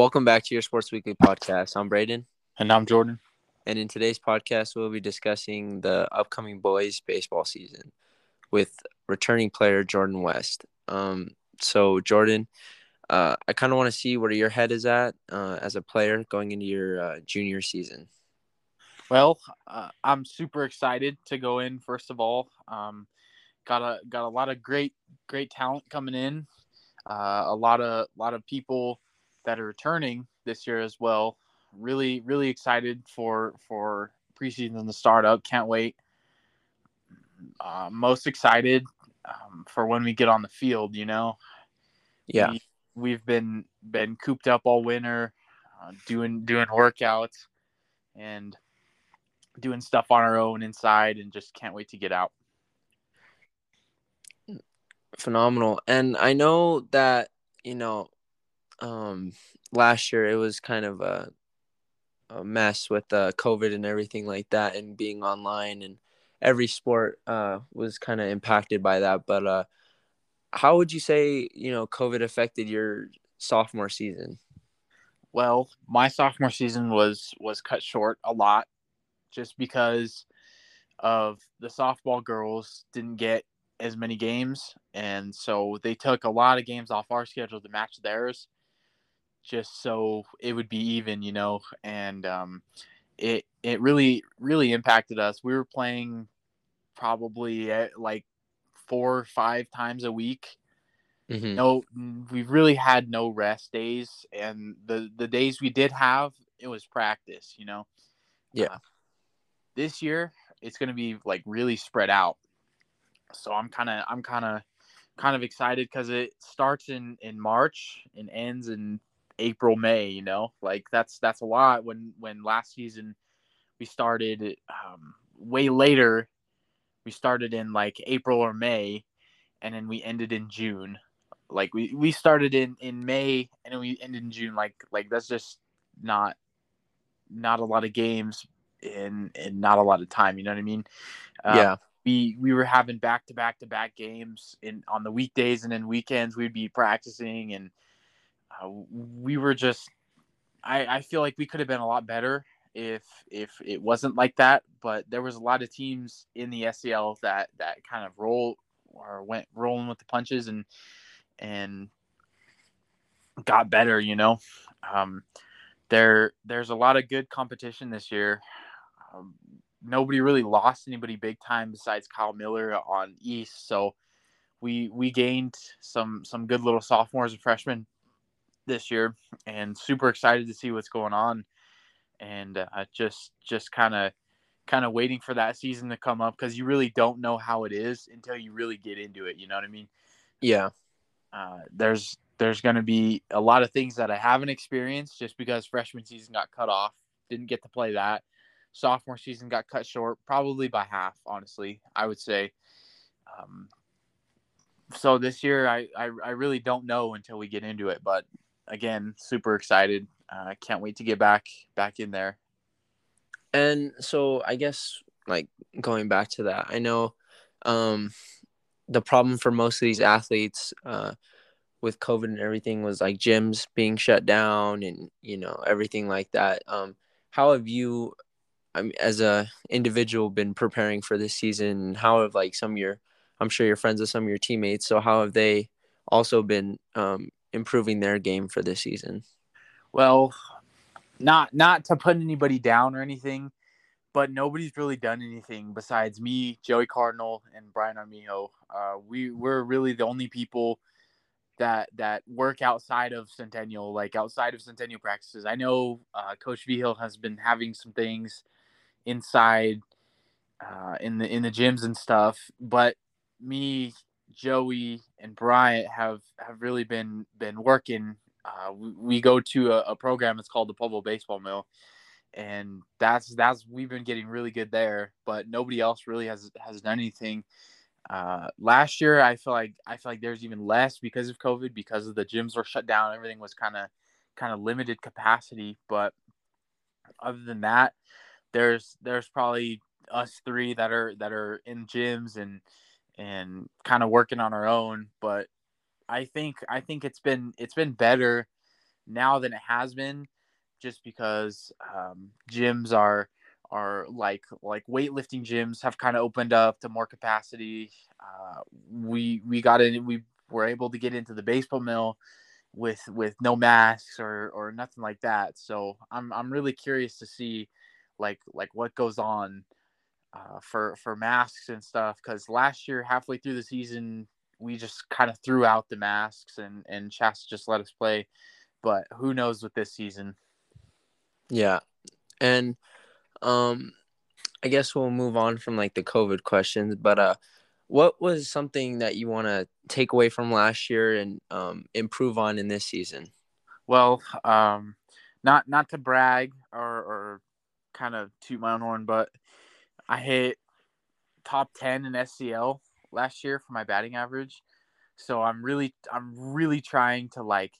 Welcome back to your Sports Weekly podcast. I'm Braden. And I'm Jordan. And in today's podcast, we'll be discussing the upcoming boys baseball season with returning player Jordan West. Um, so, Jordan, uh, I kind of want to see where your head is at uh, as a player going into your uh, junior season. Well, uh, I'm super excited to go in. First of all, um, got a got a lot of great great talent coming in. Uh, a lot of a lot of people that are returning this year as well. Really, really excited for for preseason and the startup. Can't wait. Uh, most excited um, for when we get on the field. You know, yeah, we, have been been cooped up all winter, uh, doing doing workouts and doing stuff on our own inside, and just can't wait to get out. Phenomenal, and I know that you know um, last year it was kind of a, a mess with uh, COVID and everything like that, and being online, and every sport uh, was kind of impacted by that. But uh, how would you say you know COVID affected your sophomore season? Well, my sophomore season was was cut short a lot, just because of the softball girls didn't get as many games, and so they took a lot of games off our schedule to match theirs just so it would be even, you know, and um, it it really really impacted us. We were playing probably like four or five times a week. Mm-hmm. No, we really had no rest days, and the the days we did have, it was practice. You know. Yeah. Uh, this year, it's going to be like really spread out. So I'm kind of I'm kind of kind of excited because it starts in in March and ends in April, May, you know, like that's that's a lot. When when last season we started um, way later, we started in like April or May, and then we ended in June. Like we we started in in May and then we ended in June. Like like that's just not not a lot of games in and not a lot of time. You know what I mean? Um, yeah. We, we were having back to back to back games in on the weekdays and then weekends we'd be practicing and uh, we were just I, I feel like we could have been a lot better if if it wasn't like that but there was a lot of teams in the SCL that that kind of roll or went rolling with the punches and and got better you know? Um, there there's a lot of good competition this year. Um, nobody really lost anybody big time besides Kyle Miller on East so we we gained some some good little sophomores and freshmen this year, and super excited to see what's going on, and uh, just just kind of kind of waiting for that season to come up because you really don't know how it is until you really get into it. You know what I mean? Yeah. Uh, there's there's going to be a lot of things that I haven't experienced just because freshman season got cut off. Didn't get to play that. Sophomore season got cut short, probably by half. Honestly, I would say. Um, so this year, I, I I really don't know until we get into it, but again, super excited. I uh, can't wait to get back back in there. And so I guess like going back to that, I know um, the problem for most of these athletes uh, with COVID and everything was like gyms being shut down and you know everything like that. Um, how have you, I mean, as a individual, been preparing for this season? How have like some of your, I'm sure you're friends with some of your teammates. So how have they also been um, improving their game for this season? Well, not not to put anybody down or anything, but nobody's really done anything besides me, Joey Cardinal, and Brian Armijo. Uh, we we're really the only people that that work outside of Centennial, like outside of Centennial practices. I know uh, Coach Vigil has been having some things inside uh, in the in the gyms and stuff, but me Joey and Bryant have have really been been working. Uh, we, we, go to a, a, program that's called the Pueblo Baseball Mill, and that's that's we've been getting really good there. But nobody else really has has done anything. Uh, last year, I feel like I feel like there's even less because of COVID, because of the gyms were shut down. Everything was kind of kind of limited capacity. But other than that, there's there's probably us three that are that are in gyms and and kind of working on our own. But I think I think it's been it's been better now than it has been, just because um, gyms are are like like weightlifting gyms have kind of opened up to more capacity. Uh, we we got in we were able to get into the baseball mill with with no masks or or nothing like that. So I'm I'm really curious to see like like what goes on uh, for for masks and stuff because last year halfway through the season we just kind of threw out the masks and and Shasta just let us play. But who knows with this season? Yeah, and um, I guess we'll move on from like the COVID questions, but uh, what was something that you want to take away from last year and um, improve on in this season? Well, um, not not to brag or, or kind of toot my own horn, but I hit top ten in SCL last year for my batting average. So I'm really I'm really trying to like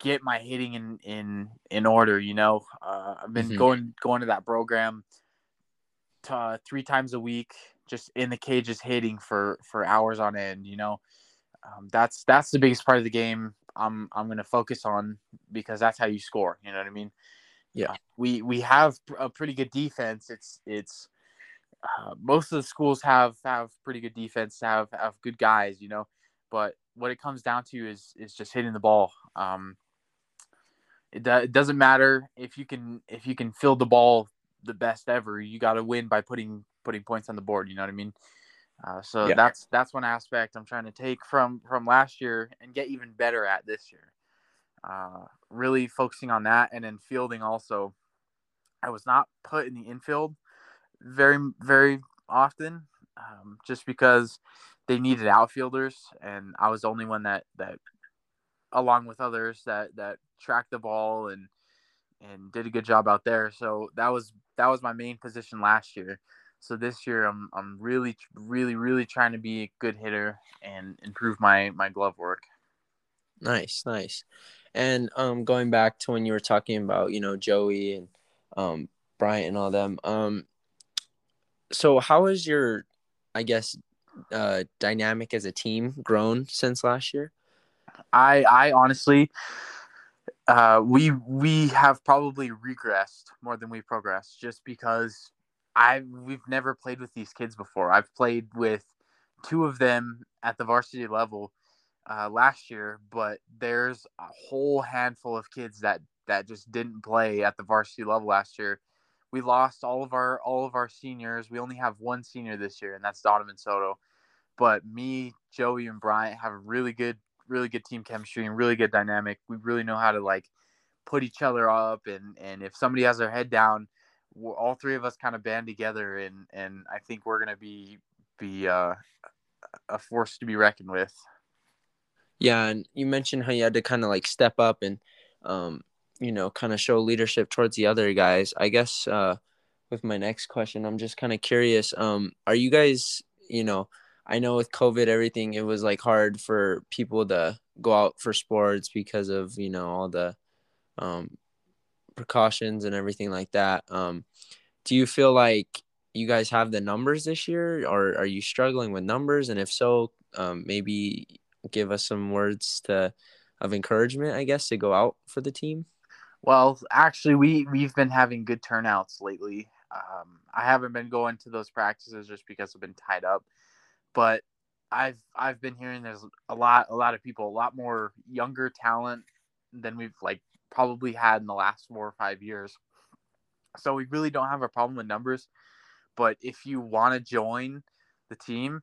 get my hitting in in in order. You know, uh, I've been mm-hmm. going going to that program to, uh, three times a week, just in the cages hitting for for hours on end. You know, um, that's that's the biggest part of the game. I'm I'm gonna focus on because that's how you score. You know what I mean? Yeah. Uh, we we have a pretty good defense. It's it's uh, most of the schools have have pretty good defense, have have good guys. You know, but what it comes down to is is just hitting the ball. Um, it, it doesn't matter if you can if you can fill the ball the best ever. You got to win by putting putting points on the board. You know what I mean? Uh, so yeah. that's that's one aspect I'm trying to take from from last year and get even better at this year. Uh, really focusing on that and then fielding also. I was not put in the infield very very often, um, just because they needed outfielders and I was the only one that that along with others that that tracked the ball and and did a good job out there. So that was that was my main position last year. So this year I'm I'm really really really trying to be a good hitter and improve my my glove work. Nice, nice. And um going back to when you were talking about, you know, Joey and um Bryant and all them, um so how has your I guess uh dynamic as a team grown since last year? I I honestly uh, we we have probably regressed more than we progressed just because I we've never played with these kids before. I've played with two of them at the varsity level uh, last year, but there's a whole handful of kids that that just didn't play at the varsity level last year. We lost all of our all of our seniors. We only have one senior this year, and that's Donovan Soto. But me, Joey, and Bryant have a really good really good team chemistry and really good dynamic. We really know how to like put each other up, and and if somebody has their head down, all three of us kind of band together, and and I think we're gonna be be uh, a force to be reckoned with. Yeah, and you mentioned how you had to kind of like step up and, um, you know, kind of show leadership towards the other guys. I guess uh, with my next question, I'm just kind of curious. Um, are you guys, you know, I know with COVID, everything it was like hard for people to go out for sports because of you know all the um, precautions and everything like that. Um, do you feel like you guys have the numbers this year, or are you struggling with numbers? And if so, um, maybe give us some words to of encouragement, I guess, to go out for the team. Well, actually, we we've been having good turnouts lately. Um, I haven't been going to those practices just because I've been tied up but I've I've been hearing there's a lot a lot of people a lot more younger talent than we've like probably had in the last four or five years. So we really don't have a problem with numbers, but if you want to join the team,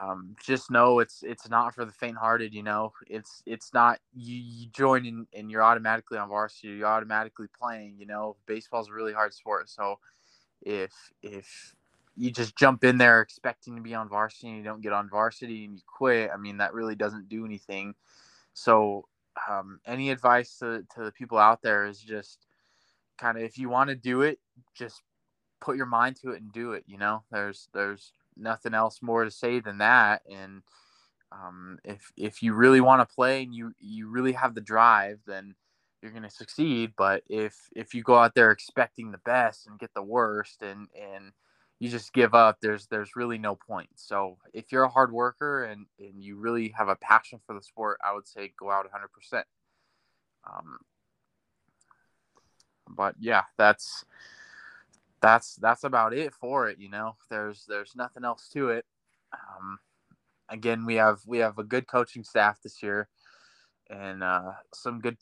um, just know it's it's not for the faint-hearted. You know, it's it's not you, you join and, and you're automatically on varsity. You're automatically playing. You know, baseball's a really hard sport. So if if you just jump in there expecting to be on varsity and you don't get on varsity and you quit, I mean, that really doesn't do anything. So, um, any advice to, to the people out there is just kind of if you want to do it, just put your mind to it and do it. You know, there's there's nothing else more to say than that. And um, if if you really want to play and you you really have the drive, then you're going to succeed. But if if you go out there expecting the best and get the worst and and you just give up there's there's really no point so if you're a hard worker and and you really have a passion for the sport i would say go out 100% Um, but yeah, that's that's that's about it for it. You know, there's there's nothing else to it. Um, again, we have we have a good coaching staff this year, and uh, some good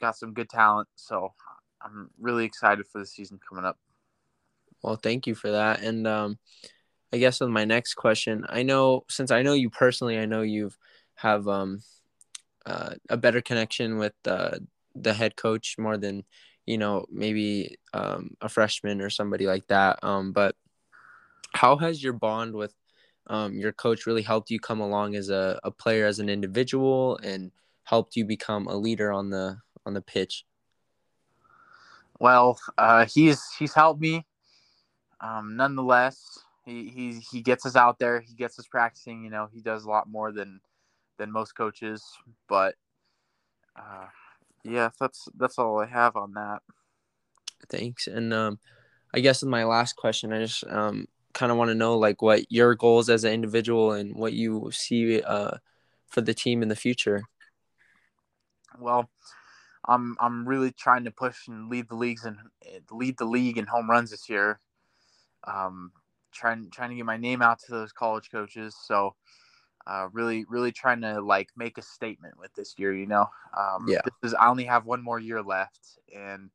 got some good talent. So I'm really excited for the season coming up. Well, thank you for that. And um, I guess with my next question, I know since I know you personally, I know you've have um, uh, a better connection with uh, the head coach more than you know maybe um, a freshman or somebody like that. Um, but how has your bond with um, your coach really helped you come along as a, a player, as an individual, and helped you become a leader on the on the pitch? Well, uh, he's he's helped me. Um, nonetheless, he, he he gets us out there. He gets us practicing. You know, he does a lot more than than most coaches. But uh, yeah, that's that's all I have on that. Thanks. And um, I guess in my last question, I just um, kind of want to know like what your goals as an individual and what you see uh, for the team in the future. Well, I'm I'm really trying to push and lead the leagues and lead the league in home runs this year. Um, trying trying to get my name out to those college coaches. So, uh, really really trying to like make a statement with this year. You know, um, yeah. This is I only have one more year left, and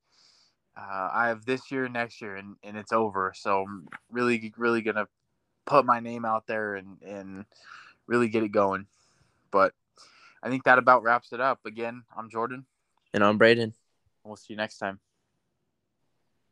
uh, I have this year, next year, and, and it's over. So I'm really really gonna put my name out there and and really get it going. But I think that about wraps it up. Again, I'm Jordan. And I'm Braden. We'll see you next time.